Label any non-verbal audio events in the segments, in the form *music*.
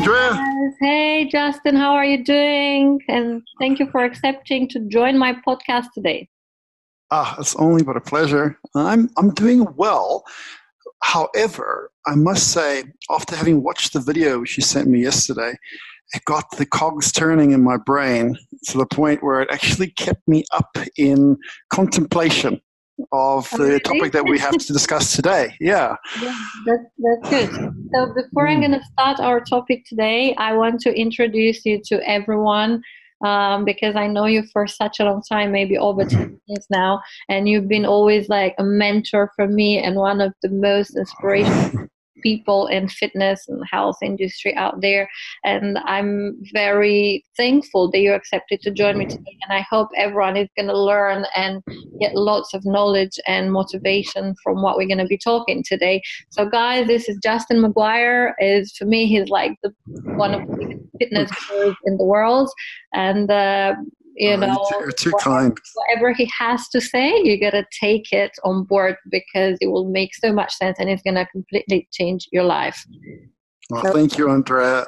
Andrea. Hey, Justin, how are you doing? And thank you for accepting to join my podcast today. Ah, it's only but a pleasure. I'm I'm doing well. However, I must say, after having watched the video she sent me yesterday, it got the cogs turning in my brain to the point where it actually kept me up in contemplation of the really? topic that we have to discuss today. Yeah. Yeah, that's, that's good. So, before I'm Mm. going to start our topic today, I want to introduce you to everyone um, because I know you for such a long time, maybe over 10 years now, and you've been always like a mentor for me and one of the most inspirational people in fitness and health industry out there. And i'm very thankful that you accepted to join me today. And i hope everyone is going to learn and get lots of knowledge and motivation from what we're going to be talking today. So guys this is justin mcguire is for me he's like the one of the biggest fitness gurus in the world. And uh, you Oh, know you're too, whatever- kind. whatever he has to say, you gotta take it on board because it will make so much sense and it's gonna completely change your life. Well, So- thank you, Andrea.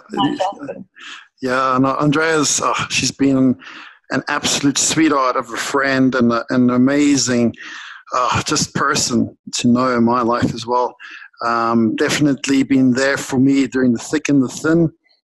Yeah, no, Andrea's oh, she's been an absolute sweetheart of a friend and a, an amazing uh, just person to know in my life as well. Um, definitely been there for me during the thick and the thin,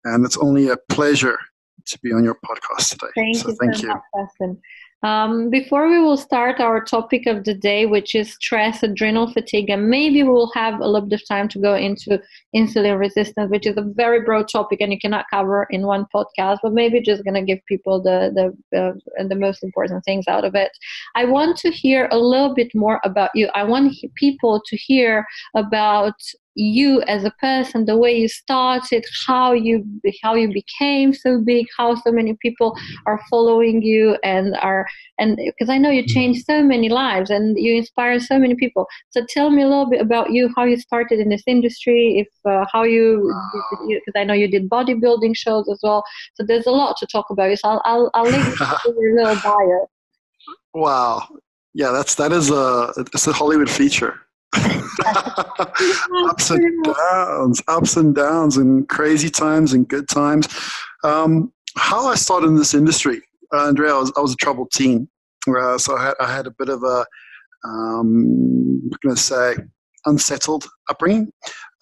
and it's only a pleasure to be on your podcast today. Thank so you thank so you. much, Um, before we will start our topic of the day, which is stress, adrenal fatigue, and maybe we will have a little bit of time to go into insulin resistance, which is a very broad topic and you cannot cover in one podcast. But maybe just going to give people the the uh, the most important things out of it. I want to hear a little bit more about you. I want people to hear about you as a person, the way you started, how you how you became so big, how so many people are following you and are and because I know you changed so many lives and you inspire so many people. So tell me a little bit about you, how you started in this industry, if uh, how you because I know you did bodybuilding shows as well. So there's a lot to talk about. So I'll I'll, I'll leave *laughs* you to your little bio. Wow. Yeah, that's that is a it's a Hollywood feature. *laughs* ups and downs, ups and downs, and crazy times and good times. Um, how I started in this industry, uh, Andrea, I was, I was a troubled teen. Uh, so I had, I had a bit of a, um, I'm going to say, unsettled upbringing,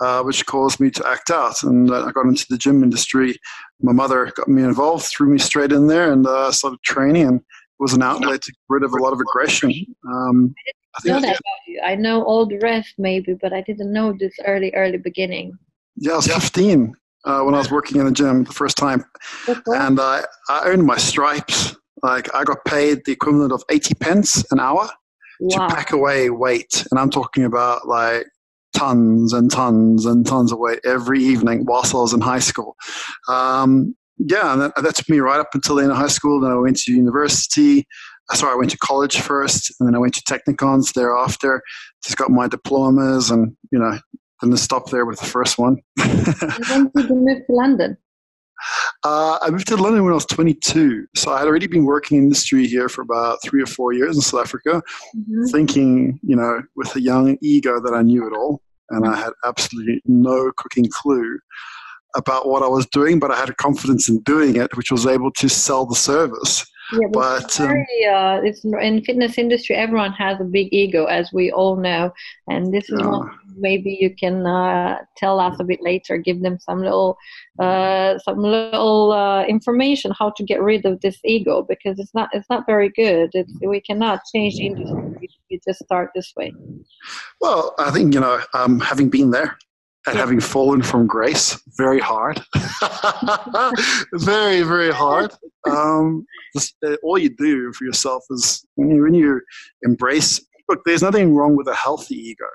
uh, which caused me to act out. And uh, I got into the gym industry. My mother got me involved, threw me straight in there, and uh, started training. And it was an outlet to get rid of a lot of aggression. Um, I know that about you. I know all the rest maybe, but I didn't know this early, early beginning. Yeah, I was 15 uh, when I was *laughs* working in a gym the first time, and I, I earned my stripes. Like I got paid the equivalent of 80 pence an hour to pack away weight, and I'm talking about like tons and tons and tons of weight every evening whilst I was in high school. Um, yeah, and that, that took me right up until the end of high school. Then I went to university. Sorry, I went to college first, and then I went to technikons thereafter. Just got my diplomas, and you know, didn't stop there with the first one. When did you move to London? *laughs* Uh, I moved to London when I was 22. So I had already been working in industry here for about three or four years in South Africa, Mhm. thinking, you know, with a young ego that I knew it all. And I had absolutely no cooking clue about what I was doing, but I had a confidence in doing it, which was able to sell the service. Yeah, but it's But, um, uh, it's in fitness industry. Everyone has a big ego, as we all know, and this is Yeah. one maybe you can uh, tell us a bit later. Give them some little, uh, some little uh, information how to get rid of this ego because it's not, it's not very good. It's, we cannot change the industry if you just start this way. Well, I think, you know, um, having been there Yeah. having fallen from grace, very hard. *laughs* very, very hard. Um, just, uh, all you do for yourself is when you, when you embrace, look, there's nothing wrong with a healthy ego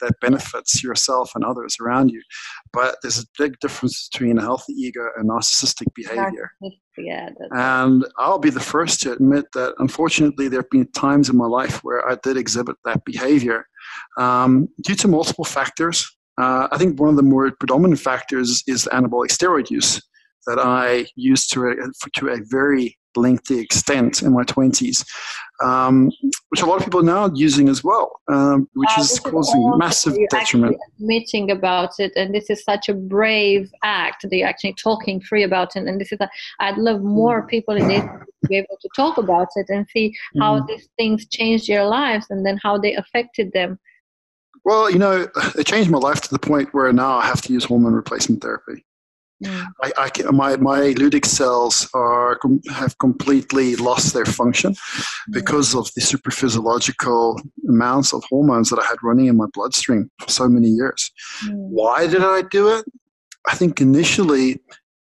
that benefits yourself and others around you. But there's a big difference between a healthy ego and narcissistic behavior. Yeah, And I'll be the first to admit that unfortunately, there have been times in my life where I did exhibit that behavior um, due to multiple factors. Uh, I think one of the more predominant factors is anabolic steroid use that I used to a, to a very lengthy extent in my 20s, um, which a lot of people are now using as well, um, which uh, is causing is massive detriment. Admitting about it, and this is such a brave act. They're actually talking free about it, and this is. A, I'd love more mm. people in this to be able to talk about it and see how mm. these things changed their lives, and then how they affected them. Well, you know, *sighs* it changed my life to the point where now I have to use hormone replacement therapy. Mm. I, I, my, my Leydig cells are have completely lost their function mm. because of the superphysiological amounts of hormones that I had running in my bloodstream for so many years. Mm. Why did I do it? I think initially,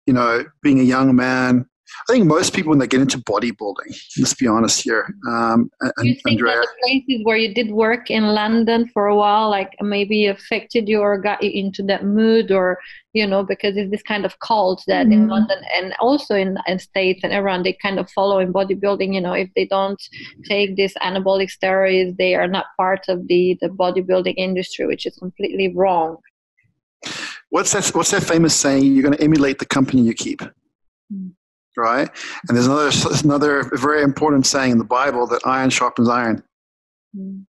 you know, being a young man, I think most people when they get into bodybuilding, let's be honest here. Um, Do you think Andrea, that the places where you did work in London for a while, like maybe affected you or got you into that mood, or you know, because it's this kind of cult that mm-hmm. in London and also in, in states and around they kind of follow in bodybuilding. You know, if they don't take these anabolic steroids, they are not part of the the bodybuilding industry, which is completely wrong. What's that? What's that famous saying? You're going to emulate the company you keep. Mm-hmm right? And there's another *laughs* another very important saying in the Bible that iron sharpens iron, mm.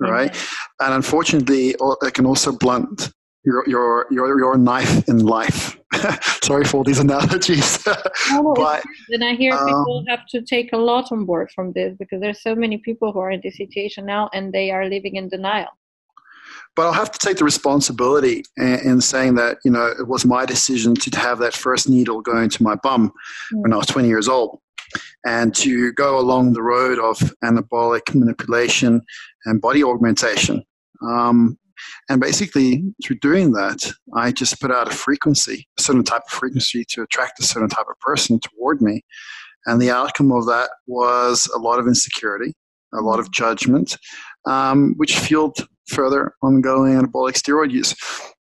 right? And unfortunately, it can also blunt your your your your knife in life. *laughs* Sorry for all these *laughs* analogies, no, but and I hear um, people have to take a lot on board from this because there's so many people who are in this situation now and they are living in denial. But I'll have to take the responsibility in, in, saying that, you know, it was my decision to have that first needle go into my bum mm. when I was 20 years old and to go along the road of anabolic manipulation and body augmentation. Um, and basically, through doing that, I just put out a frequency, a certain type of frequency to attract a certain type of person toward me. And the outcome of that was a lot of insecurity, a lot of judgment, um, which fueled further ongoing anabolic steroid use.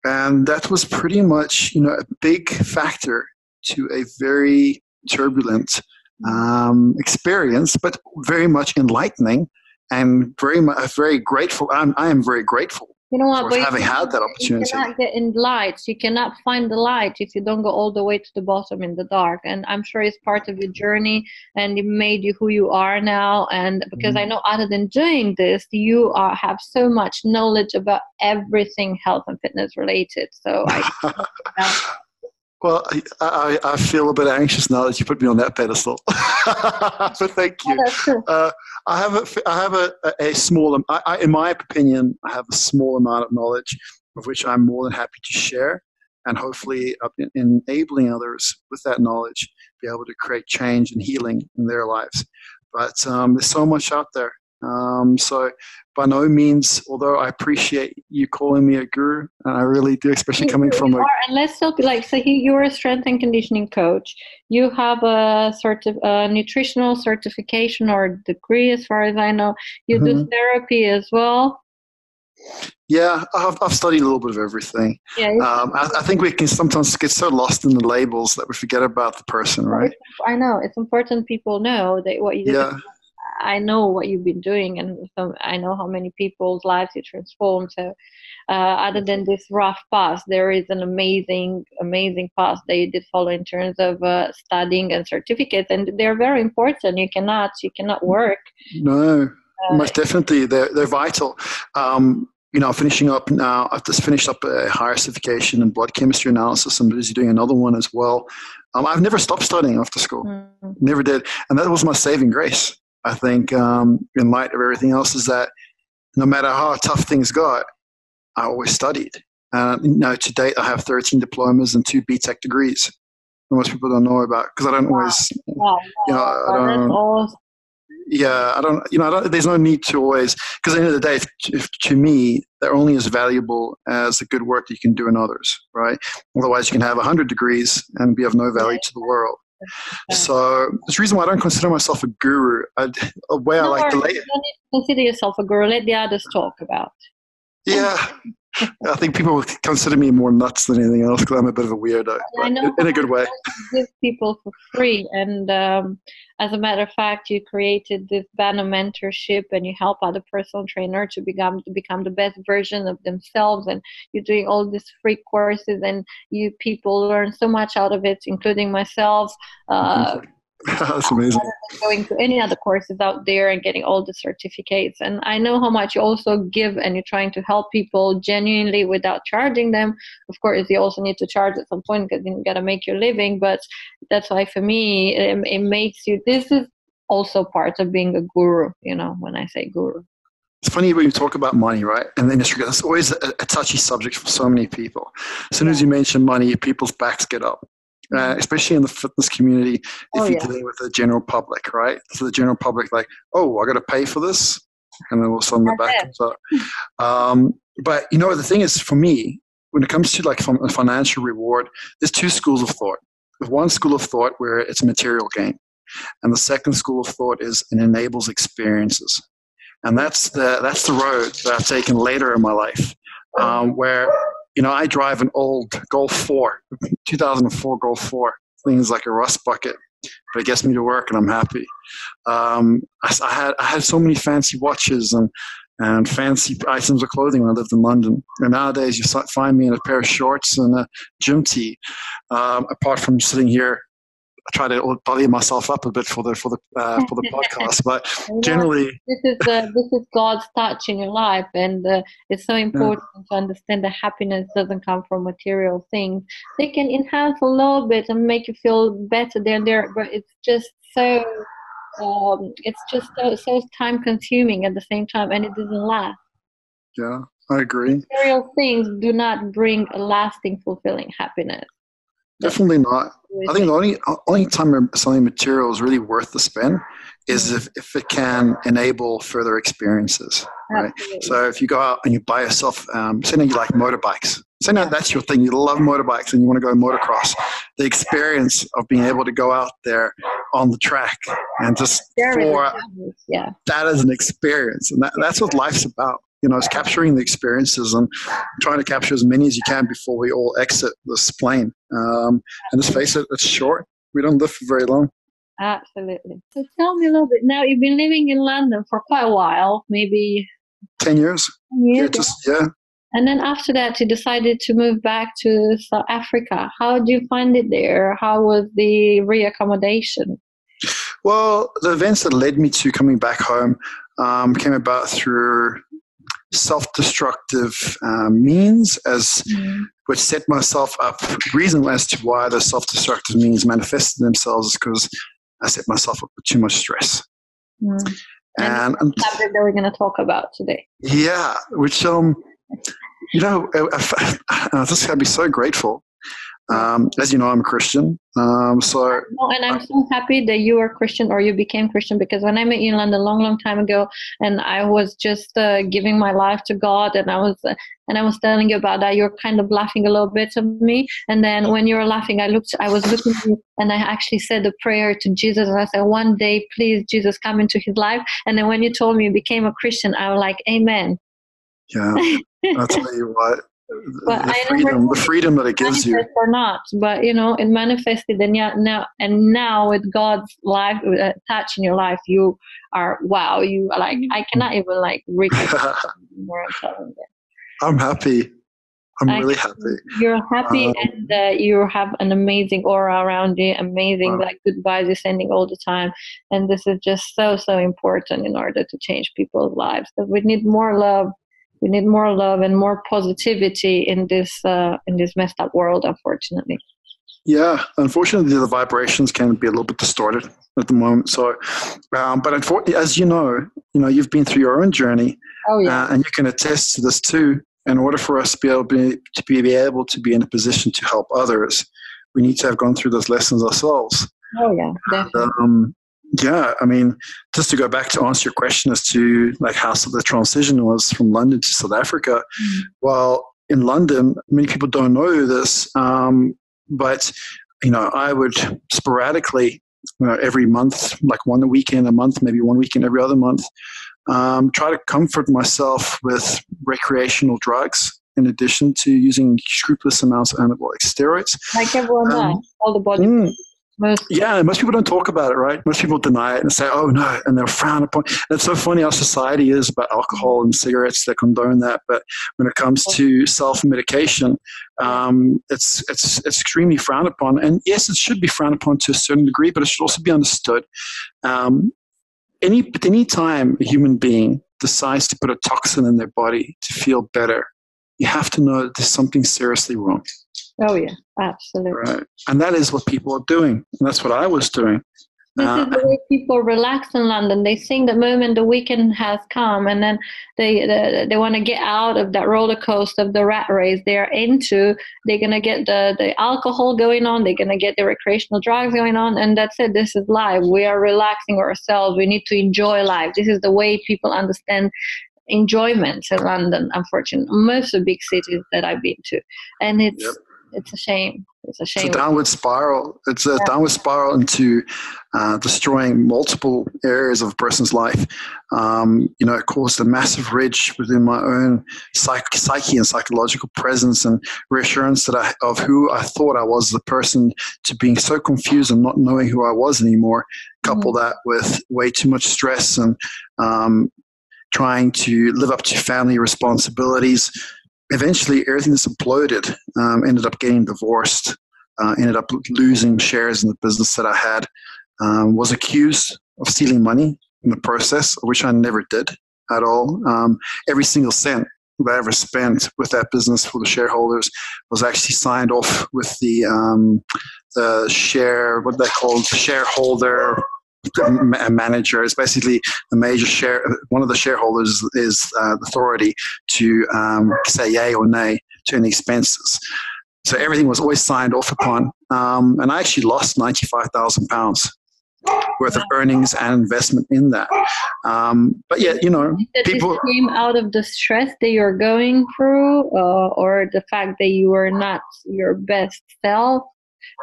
And that was pretty much, you know, a big factor to a very turbulent um, experience, but very much enlightening and very very grateful. I'm, I am very grateful you know what? But having had that opportunity, you cannot get in lights. You cannot find the light if you don't go all the way to the bottom in the dark. And I'm sure it's part of your journey, and it made you who you are now. And because mm-hmm. I know, other than doing this, you are have so much knowledge about everything health and fitness related. So I. *laughs* Well, I, I, feel a bit anxious now that you put me on that pedestal. *laughs* but thank you. *laughs* Uh, I have a, I have a, a small, I, I, in my opinion, I have a small amount of knowledge of which I'm more than happy to share, and hopefully enabling others with that knowledge be able to create change and healing in their lives. But um, there's so much out there, um, so, by no means, although I appreciate you calling me a guru, and I really do, especially coming from a. And let's talk like, so you're a strength and conditioning coach. You have a sort of a nutritional certification or degree, as far as I know. You mm-hmm. do therapy as well. Yeah, I've, I've studied a little bit of everything. Yeah, um, I, I, think we can sometimes get so lost in the labels that we forget about the person, right? I know. It's important people know that what you do yeah. I know what you've been doing, and so I know how many people's lives you transformed. So, uh, other than this rough path, there is an amazing, amazing path that you did follow in terms of uh, studying and certificates, and they're very important. You cannot, you cannot work. No, uh, most definitely, they're they're vital. Um, you know, finishing up now. I've just finished up a higher certification in blood chemistry analysis. I'm busy doing another one as well. Um, I've never stopped studying after school. Mm-hmm. Never did, and that was my saving grace. I think, um, in light of everything else, is that no matter how tough things got, I always studied. Uh, you know, to date, I have 13 diplomas and two BTech degrees. Most people don't know about because I don't always, wow. you know, I don't, yeah, I don't, you know, don't, there's no need to always, because at the end of the day, if, if, to me, they're only as valuable as the good work that you can do in others, right? Otherwise, you can have 100 degrees and be of no value to the world. So there's a reason why I don't consider myself a guru. I, a way no, I like to lay. Don't to consider yourself a guru. Let the others talk about. Yeah, I think people would consider me more nuts than anything else because I'm a bit of a weirdo. I know in a good way. *laughs* Give people for free, and um, as a matter of fact, you created this banner mentorship, and you help other personal trainer to become to become the best version of themselves. And you're doing all these free courses, and you people learn so much out of it, including myself. Uh, *laughs* That's amazing. Going to any other courses out there and getting all the certificates. And I know how much you also give and you're trying to help people genuinely without charging them. Of course, you also need to charge at some point because you got to make your living. But that's why for me, it, it makes you, this is also part of being a guru, you know, when I say guru. It's funny when you talk about money, right? And the industry, it's always a, a, touchy subject for so many people. As soon as you mention money, people's backs get up, uh, especially in the fitness community. If oh, you're yeah. dealing with the general public, right? So the general public, like, oh, I got to pay for this, and then all of a sudden the back comes up. *laughs* Um, but you know, the thing is, for me, when it comes to like a financial reward, there's two schools of thought. There's one school of thought where it's material gain, and the second school of thought is it enables experiences and that's the that's the road that I've taken later in my life, um, where you know I drive an old Golf 4, 2004 Golf 4. Things like a rust bucket, but it gets me to work, and I'm happy. Um, I, I, had I had so many fancy watches and and fancy items of clothing when I lived in London. And nowadays, you find me in a pair of shorts and a gym tee. Um, apart from sitting here I try to buddy myself up a bit for the for the uh, for the podcast, but *laughs* generally, this is the, this is God's touch in your life, and uh, it's so important yeah. to understand that happiness doesn't come from material things. They can enhance a little bit and make you feel better there and there, but it's just so um, it's just so, so time consuming at the same time, and it doesn't last. Yeah, I agree. Material things do not bring a lasting, fulfilling happiness. Definitely not. I think the only only time selling material is really worth the spend is if, if it can enable further experiences. Right. Absolutely. So if you go out and you buy yourself, um, say now you like motorbikes. Say now that's your thing. You love motorbikes and you want to go motocross. The experience of being able to go out there on the track and just for yeah. that is an experience, and that, that's what life's about you know, it's capturing the experiences and trying to capture as many as you can before we all exit this plane. Um, and let's face it, it's short. We don't live for very long. Absolutely. So tell me a little bit. Now you've been living in London for quite a while, maybe ten years. 10 years yeah, just yeah. And then after that, you decided to move back to South Africa. How did you find it there? How was the reaccommodation? Well, the events that led me to coming back home um, came about through self-destructive um, means as mm. which set myself up reason as to why the self-destructive means manifested themselves is because i set myself up with too much stress mm. and, and that we're going to talk about today yeah which um you know I, I, *laughs* I just gotta be so grateful um, as you know, I'm a Christian. Um, so, oh, and I'm so happy that you are Christian or you became Christian because when I met you in London a long, long time ago, and I was just uh, giving my life to God, and I was uh, and I was telling you about that, you're kind of laughing a little bit at me, and then when you were laughing, I looked, I was looking at you, and I actually said a prayer to Jesus, and I said, one day, please, Jesus, come into his life. And then when you told me you became a Christian, I was like, Amen. Yeah, I'll tell you what but the freedom, the freedom that it gives you. or not but you know it manifested and yeah now and now with god's life uh, touch in your life you are wow you are like i cannot even like *laughs* i'm happy. I'm really happy. you're happy um, and uh, you have an amazing aura around you amazing wow. like good vibes you're sending all the time and this is just so so important in order to change people's lives because we need more love we need more love and more positivity in this uh, in this messed up world unfortunately yeah unfortunately the vibrations can be a little bit distorted at the moment so um, but as you know you know you've been through your own journey oh, yeah. Uh, and you can attest to this too in order for us to be able to be, to be able to be in a position to help others we need to have gone through those lessons ourselves oh yeah definitely. And, um, yeah, I mean, just to go back to answer your question as to like how the transition was from London to South Africa. Mm. Well, in London, many people don't know this, um, but you know, I would sporadically, you know, every month, like one weekend a month, maybe one weekend every other month, um, try to comfort myself with recreational drugs in addition to using scrupulous amounts of anabolic steroids. Like everyone um, all the body. Mm, Most yeah, most people don't talk about it, right? Most people deny it and say, "Oh no," and they're frowned upon. And it's so funny how society is about alcohol and cigarettes; they condone that. But when it comes to self-medication, um, it's it's it's extremely frowned upon. And yes, it should be frowned upon to a certain degree, but it should also be understood. Um, any any time a human being decides to put a toxin in their body to feel better, you have to know that there's something seriously wrong. Oh yeah, absolutely. Right, and that is what people are doing, and that's what I was doing. This uh, is the way people relax in London. They think the moment the weekend has come, and then they they, they want to get out of that roller coaster of the rat race they're into. They're gonna get the the alcohol going on. They're gonna get the recreational drugs going on, and that's it. This is life. We are relaxing ourselves. We need to enjoy life. This is the way people understand enjoyment in London. Unfortunately, most of the big cities that I've been to, and it's. Yep it's a shame. It's a shame. It's a downward spiral. It's a yeah. downward spiral into uh, destroying multiple areas of a person's life. Um, you know, it caused a massive ridge within my own psych- psyche and psychological presence and reassurance that I, of who I thought I was, the person, to being so confused and not knowing who I was anymore. Couple mm-hmm. that with way too much stress and um, trying to live up to family responsibilities eventually everything just imploded. Um, ended up getting divorced. Uh, ended up losing shares in the business that I had. Um, was accused of stealing money in the process, which I never did at all. Um, every single cent that I ever spent with that business for the shareholders was actually signed off with the um, the share what they call shareholder a manager is basically the major share. One of the shareholders is uh, authority to um, say yay or nay to any expenses. So everything was always signed off upon, um, and I actually lost ninety five thousand pounds worth of earnings and investment in that. Um, but yeah, you know, people came out of the stress that you're going through, uh, or the fact that you were not your best self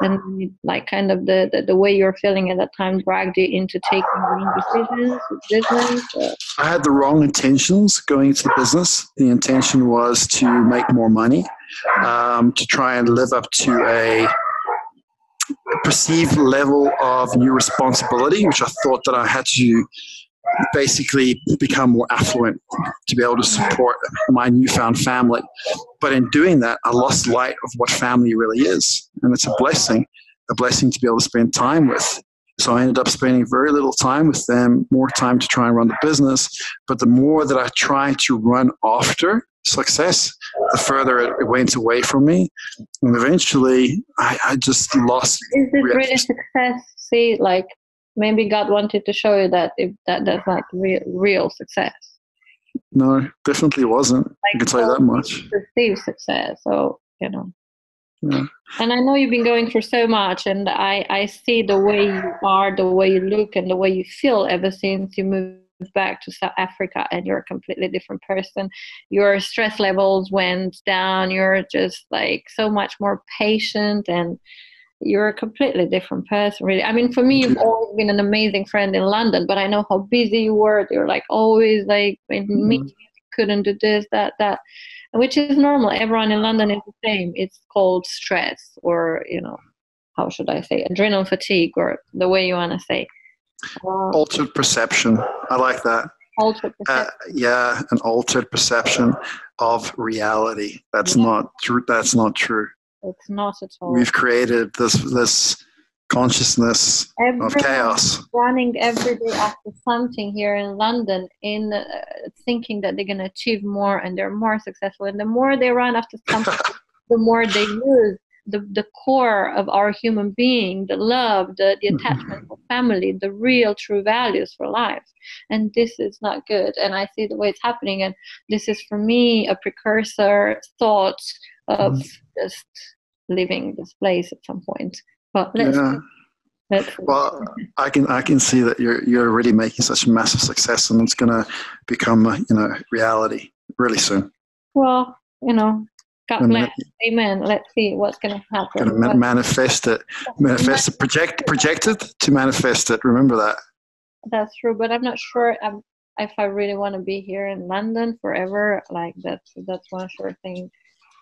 and like kind of the, the, the, way you're feeling at that time dragged you into taking wrong decisions business uh, i had the wrong intentions going into the business. The intention was to make more money um, to try and live up to a perceived level of new responsibility which i thought that i had to basically become more affluent to be able to support my newfound family. But in doing that, I lost light of what family really is. And it's a blessing, a blessing to be able to spend time with. So I ended up spending very little time with them, more time to try and run the business. But the more that I tried to run after success, the further it went away from me. And eventually, I, I just lost. Is it really success? See, like maybe God wanted to show you that if that that's like real real success. No, definitely wasn't. Like, I can tell you that much. Perceived success, so you know. Yeah. And I know you've been going through so much, and I I see the way you are, the way you look, and the way you feel ever since you moved back to South Africa and you're a completely different person. Your stress levels went down. You're just like so much more patient and you're a completely different person really. I mean for me you've always been an amazing friend in london but i know how busy you were. You're like always like in mm-hmm. meetings couldn't do this that that which is normal. Everyone in london is the same. It's called stress or you know how should i say adrenal fatigue or the way you want to say. Uh, altered perception. I like that. Altered uh, yeah an altered perception of reality. That's yeah. not true that's not true it's not at all. We've created this this consciousness Everyone of chaos. Running every day after something here in London, in uh, thinking that they're going to achieve more and they're more successful. And the more they run after something, *laughs* the more they lose the, the core of our human being, the love, the, the attachment for family, the real true values for life. And this is not good. And I see the way it's happening. And this is for me a precursor thought of mm. just leaving this place at some point. But let's, yeah. let's well, I can I can see that you're you're already making such massive success, and it's going to become uh, you know reality really soon. Well, you know, God bless. Amen. Let's see what's going to happen. Going to manifest it, manifest it, project, project it to manifest it. Remember that. That's true, but I'm not sure I'm, if I really want to be here in London forever. Like that's that's one sure thing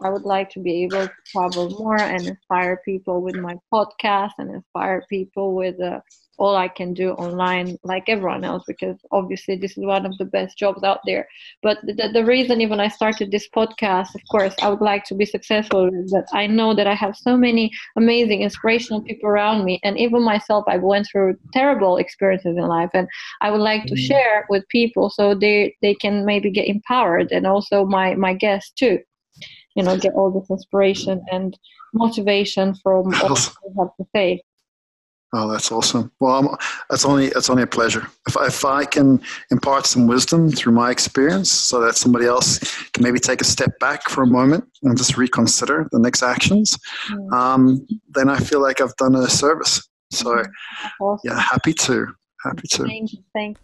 I would like to be able to travel more and inspire people with my podcast and inspire people with uh, all I can do online like everyone else because obviously this is one of the best jobs out there. But the, the reason even I started this podcast, of course, I would like to be successful that I know that I have so many amazing, inspirational people around me. And even myself, I went through terrible experiences in life and I would like to mm. share with people so they, they can maybe get empowered and also my, my guests too. You know, get all this inspiration and motivation from *laughs* all I have to say. Oh, that's awesome. Well, I'm, that's only that's only a pleasure. If, if I can impart some wisdom through my experience, so that somebody else can maybe take a step back for a moment and just reconsider the next actions, mm. um, then I feel like I've done a service. So, mm. awesome. yeah, happy to, happy to. Thank you. Thank.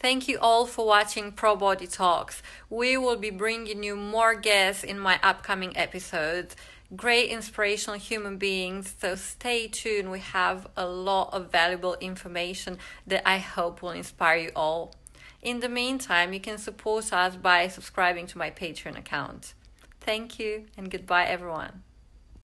Thank you all for watching Pro Body Talks. We will be bringing you more guests in my upcoming episodes great inspirational human beings. So stay tuned. We have a lot of valuable information that I hope will inspire you all. In the meantime, you can support us by subscribing to my Patreon account. Thank you and goodbye, everyone.